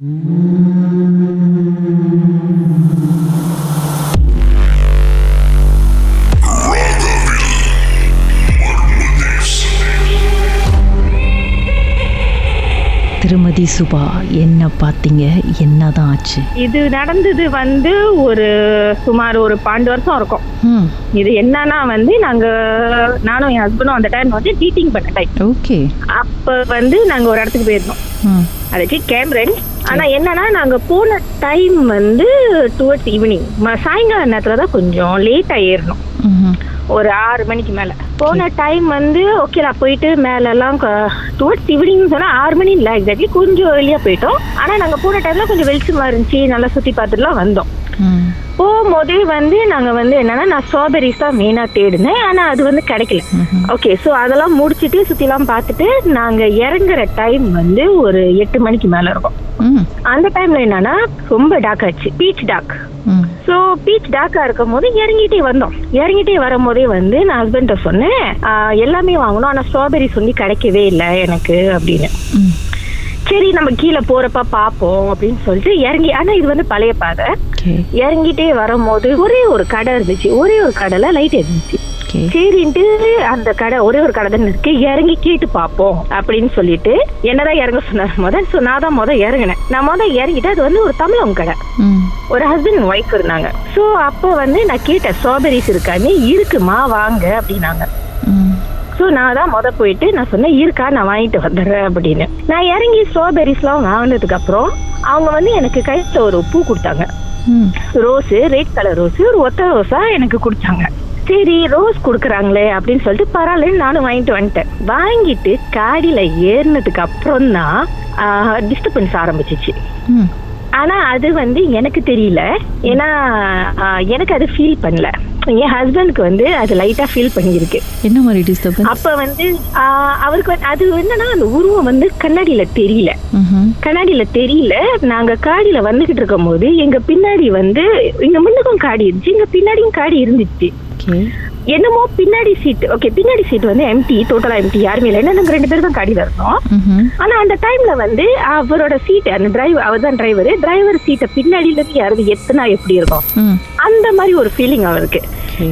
திருமதி சுபா என்ன பார்த்தீங்க? என்னதான் ஆச்சு? இது நடந்தது வந்து ஒரு சுமார் ஒரு பன்னெண்டு வருஷம் இருக்கும். இது என்னன்னா வந்து நாங்க நானும் என் ஹஸ்பண்டும் அந்த டைம் வந்து டீட்டிங் பண்ண டைம் ஓகே. அப்ப வந்து நாங்க ஒரு இடத்துக்கு போயிருந்தோம். ம் அதுக்கு கேம்ரன் ஆனா என்னன்னா நாங்க போன டைம் வந்து டுவர்ட்ஸ் ஈவினிங் சாயங்கால நேரத்துல தான் கொஞ்சம் லேட்டா ஏறணும். ஒரு ஆறு மணிக்கு மேல. போன டைம் வந்து ஓகே நான் போயிட்டு மேல எல்லாம் டுவர்ட்ஸ் ஈவினிங் சொன்னா ஆறு மணி இல்ல எக்ஸாக்ட்லி கொஞ்சம் வெளியா போயிட்டோம். ஆனா நாங்க போன டைம்ல கொஞ்சம் வெளிச்சமா இருந்துச்சு நல்லா சுத்தி பார்த்துட்டுலாம் வந்தோம். போகும்போதே வந்து நாங்க வந்து என்னன்னா நான் ஸ்ட்ராபெரிஸ் தான் மெயினா தேடினேன். ஆனா அது வந்து கிடைக்கல. ஓகே ஸோ அதெல்லாம் முடிச்சிட்டு சுத்திலாம் பார்த்துட்டு நாங்க இறங்குற டைம் வந்து ஒரு எட்டு மணிக்கு மேல இருக்கும். அந்த டைம்ல என்னன்னா ரொம்ப டார்க் ஆச்சு. Beach dark hmm. So beach டார்க்கா இருக்கும் போது இறங்கிட்டே வந்தோம். இறங்கிட்டே வரும்போதே வந்து நான் ஹஸ்பண்ட சொன்னேன் "ஆஹ், எல்லாமே வாங்கணும். ஆனா ஸ்ட்ராபெரிஸ் வந்து கிடைக்கவே இல்லை எனக்கு அப்படின்னு. சரி நம்ம கீழே போறப்ப பார்ப்போம் அப்படின்னு சொல்லிட்டு இறங்கி ஆனா இது வந்து பழைய பாதை. இறங்கிட்டே வரும்போது ஒரே ஒரு கடை இருந்துச்சு. ஒரே ஒரு கடையில லைட் இருந்துச்சு சரின்ட்டு அந்த கடை ஒரே ஒரு கடை தானே இருக்கு. இறங்கி கேட்டு பார்ப்போம் அப்படின்னு சொல்லிட்டு என்னதான் இறங்க சொன்னார் முத ஸோ நான் தான் முத இறங்கினேன். நான் முத இறங்கிட்டு அது வந்து ஒரு தமிழவங்க கடை. ஒரு ஹஸ்பண்ட் ஒய்ஃப் இருந்தாங்க. ஸோ அப்போ வந்து நான் கேட்டேன் ஸ்ட்ராபெரிஸ் இருக்கான்னு இருக்குமா வாங்க அப்படின்னாங்க. ஸோ நான் தான் முத போயிட்டு நான் சொன்னேன் இருக்கா நான் வாங்கிட்டு வந்துடுறேன் அப்படின்னு. நான் இறங்கி ஸ்ட்ராபெரிஸ்லாம் வாங்கினதுக்கு அப்புறம் அவங்க வந்து எனக்கு கையில் ஒரு பூ கொடுத்தாங்க. ரோஸு ரெட் கலர் ரோஸு ஒரு ஒத்த ரோஸா எனக்கு கொடுத்தாங்க. சரி ரோஸ் கொடுக்குறாங்களே அப்படின்னு சொல்லிட்டு பரவாயில்லன்னு நானும் வாங்கிட்டு வந்துட்டேன். வாங்கிட்டு காடியில ஏறினதுக்கு அப்புறம் தான் டிஸ்டர்பன்ஸ் ஆரம்பிச்சிச்சு. ம். ஆனா அது வந்து எனக்கு தெரியல. ஏன்னா எனக்கு அது ஃபீல் பண்ணல. என் ஹஸ்பண்டுக்கு வந்து அது லைட்டா ஃபீல் பண்ணியிருக்கு. என்ன மாதிரி டிஸ்டர்பன்ஸ் அப்ப வந்து அவருக்கு அது என்னன்னா அந்த உருவம் வந்து கண்ணாடியில தெரியல. கண்ணாடியில தெரியல. நாங்க காடியில வந்துகிட்டு இருக்கும் போது எங்க பின்னாடி வந்து எங்க முன்னுக்கும் காடி இருந்துச்சு எங்க பின்னாடியும் காடி இருந்துச்சு. என்னமோ பின்னாடி சீட் ஓகே பின்னாடி சீட் வந்து எம்டி டோட்டலா எம்டி யாருமே இல்லை. ஏன்னா நாங்க ரெண்டு பேரும் தான் காடியில இருந்தோம். ஆனா அந்த டைம்ல வந்து அவரோட சீட் அந்த டிரைவர் அவர் தான் டிரைவர் டிரைவர் சீட்டை பின்னாடில இருந்து யாரும் எத்தனா எப்படி இருக்கும்? அந்த மாதிரி ஒரு ஃபீலிங் அவருக்கு.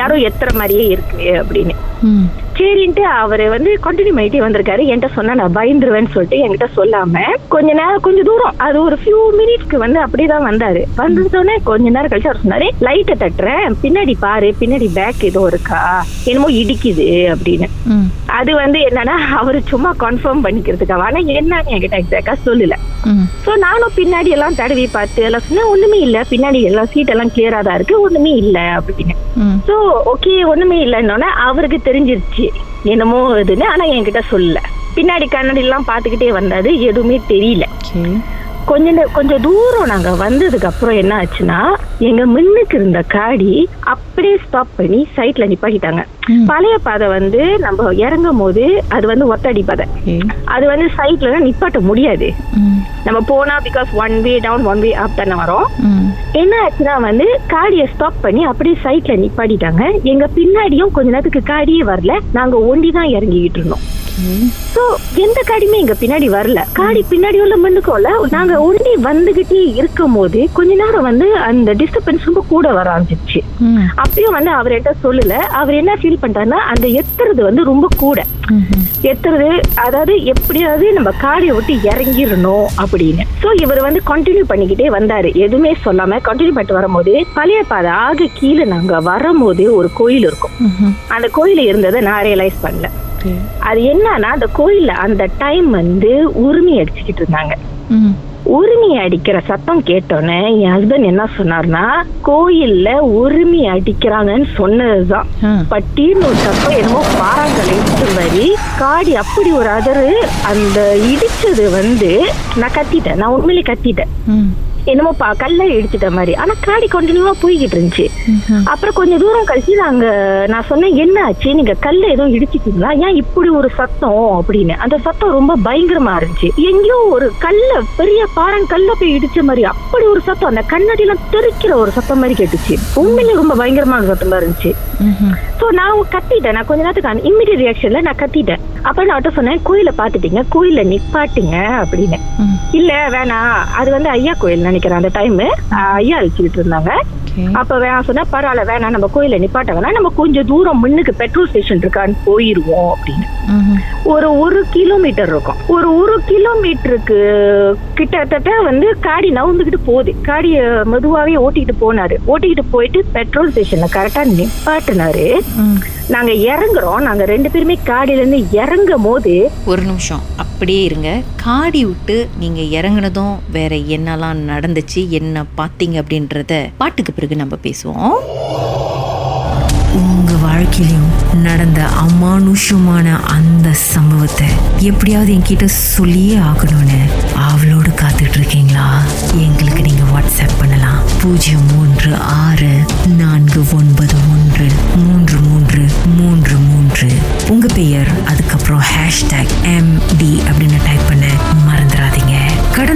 யாரோ எத்துற மாதிரியே இருக்கு அப்படின்னு. சரின்ட்டு அவரு வந்து கண்டினியூ பண்ணிட்டே வந்திருக்காரு. என்கிட்ட சொன்னா நான் பயந்துருவேன்னு சொல்லிட்டு என்கிட்ட சொல்லாம கொஞ்ச நேரம் கொஞ்சம் தூரம் அது ஒரு ஃபியூ மினிட்ஸ்க்கு வந்து அப்படிதான் வந்தாரு. வந்தோடனே கொஞ்ச நேரம் கழிச்சு அவர் சொன்னாரு லைட்டை தட்டுறேன். பின்னாடி பாரு பின்னாடி பேக் ஏதோ இருக்கா? என்னமோ இடிக்குது அப்படின்னு. அது வந்து என்னன்னா அவரு சும்மா கன்ஃபார்ம் பண்ணிக்கிறதுக்காக. ஆனா என்னன்னு என்கிட்ட எக்ஸாக்டா சொல்லல. சோ நானும் பின்னாடி எல்லாம் தடவி பார்த்து எல்லாம் சொன்னேன் ஒண்ணுமே இல்ல. பின்னாடி எல்லாம் சீட் எல்லாம் கிளியரா தான் இருக்கு. ஒண்ணுமே இல்ல அப்படின்னு. சோ ஓகே ஒண்ணுமே இல்லைன்னொன்னே அவருக்கு தெரிஞ்சிருச்சு. என்னமோ இதுன்னு ஆனா என்கிட்ட சொல்லல பின்னாடி கண்ணாடி எல்லாம் பாத்துக்கிட்டே வந்தாது. எதுவுமே தெரியல. கொஞ்ச கொஞ்சம் தூரம் நாங்க வந்ததுக்கு அப்புறம் என்ன ஆச்சுன்னா எங்க முன்னுக்கு இருந்த காடி அப்படியே ஸ்டாப் பண்ணி சைட்ல நிப்பாட்டிட்டாங்க. பழைய பாதை வந்து நம்ம இறங்கும் போது அது வந்து ஒத்தடி பாதை. அது வந்து சைட்ல நிப்பாட்ட முடியாது. நம்ம போனா because one way down one way up தானே வரும். என்ன ஆச்சுன்னா வந்து காடியை ஸ்டாப் பண்ணி அப்படியே சைட்ல நிப்பாட்டிட்டாங்க. எங்க பின்னாடியும் கொஞ்ச நேரத்துக்கு காடியே வரல. நாங்க ஒண்டி தான் இறங்கிக்கிட்டு இருந்தோம். சோ எந்த காடியுமே எங்க பின்னாடி வரல. காடி பின்னாடி உள்ள முன்னுக்கோல நாங்க ஒண்டி வந்துகிட்டே இருக்கும் போது கொஞ்ச நேரம் வந்து அந்த டிஸ்டர்பன்ஸ் ரொம்ப கூட வர ஆரம்பிச்சிச்சு அப்பயும் வந்து அவர் என்கிட்ட சொல்லல. அவர் என்ன ஃபீல் பண்றாருன்னா அந்த எத்துறது வந்து ரொம்ப கூட. எத்துறது அதாவது எப்படியாவது நம்ம காடியை விட்டு இறங்கிடணும் அப்படின்னு. சோ இவர் வந்து கண்டினியூ பண்ணிக்கிட்டே வந்தாரு. எதுவுமே சொல்லாம கண்டினியூ பண்ணிட்டு வரும்போது பழைய பாதை ஆக கீழே நாங்க வரும்போது ஒரு கோயில் இருக்கும். அந்த கோயில் இருந்ததை நான் ரியலைஸ் பண்ணல அது என்னன்னா அந்த கோயில்ல அந்த டைம் வந்து உரிமை அடிச்சுக்கிட்டு இருந்தாங்க. உரிமை அடிக்கிற சத்தம் கேட்டோன்னே என் ஹஸ்பண்ட் என்ன சொன்னார்னா கோயில்ல உரிமை அடிக்கிறாங்கன்னு சொன்னதுதான். பட்டின்னு ஒரு சத்தம் என்னமோ பாறாங்கல் எடுத்து வரி காடி அப்படி ஒரு அதரு அந்த இடிச்சது வந்து நான் கத்திட்டேன். நான் உண்மையிலே கத்திட்டேன். என்னமோ பா கல்ல இடிச்சிட்ட மாதிரி. ஆனா காடி கண்டினியூவா போய்கிட்டு இருந்துச்சு. அப்புறம் கொஞ்சம் தூரம் கழிச்சு நாங்க நான் சொன்னேன் என்ன ஆச்சு? நீங்க கல்ல ஏதோ இடிச்சிட்டீங்களா? ஏன் இப்படி ஒரு சத்தம்? அப்படின்னு. அந்த சத்தம் ரொம்ப பயங்கரமா இருந்துச்சு. எங்கேயோ ஒரு கல்ல பெரிய பாறன் கல்ல போய் இடிச்ச மாதிரி அப்படி ஒரு சத்தம். அந்த கண்ணாடி எல்லாம் தெறிக்கிற ஒரு சத்தம் மாதிரி கேட்டுச்சு. உண்மையிலே ரொம்ப பயங்கரமான சத்தமா இருந்துச்சு. சோ நான் கத்திட்டேன். நான் கொஞ்ச நேரத்துக்கு இம்மிடியட் ரியாக்ஷன்ல நான் கத்திட்டேன். அப்ப நான் சொன்னேன் கோயில பாத்துட்டீங்க கோயில நிப்பாட்டுங்க அப்படின்னு. இல்ல வேணாம். அது வந்து ஐயா கோயில் நினைக்கிறேன் அந்த டைம் ஐயா அழிச்சுக்கிட்டு இருந்தாங்க. அப்ப வேணாம் சொன்னா பரவாயில்ல வேணாம் நம்ம கோயில நிப்பாட்ட வேணாம் நம்ம கொஞ்சம் தூரம் முன்னுக்கு பெட்ரோல் ஸ்டேஷன் இருக்கான்னு போயிருவோம் அப்படின்னு. ஒரு ஒரு கிலோமீட்டர் இருக்கும் ஒரு ஒரு கிலோமீட்டருக்கு கிட்டத்தட்ட வந்து காடி நவுந்துகிட்டு போகுது காடி அஹ், மெதுவாவே ஓட்டிக்கிட்டு போனாரு ஓட்டிக்கிட்டு போயிட்டு பெட்ரோல் ஸ்டேஷன்ல கரெக்டா நிப்பாட்டினாரு. நாங்க இறங்குறோம். நாங்க ரெண்டு பேருமே காடியில இருந்து இறங்கும் போது ஒரு நிமிஷம் அப்படியே இருங்க. காடி விட்டு நீங்க இறங்குனதும் வேற என்னெல்லாம் நடந்துச்சு என்ன பார்த்தீங்க அப்படின்றத பாட்டுக்கு பிறகு நம்ம பேசுவோம். உங்க வாழ்க்கையிலும் நடந்த அமானுஷமான அந்த சம்பவத்தை எப்படியாவது என்கிட்ட சொல்லியே ஆகணும்னு அவளோடு காத்துட்டு இருக்கீங்களா எங்களுக்கு நீங்க வாட்ஸ்அப் பண்ணலாம். பூஜ்ஜியம் மூன்று ஆறு நான்கு ஒன்பது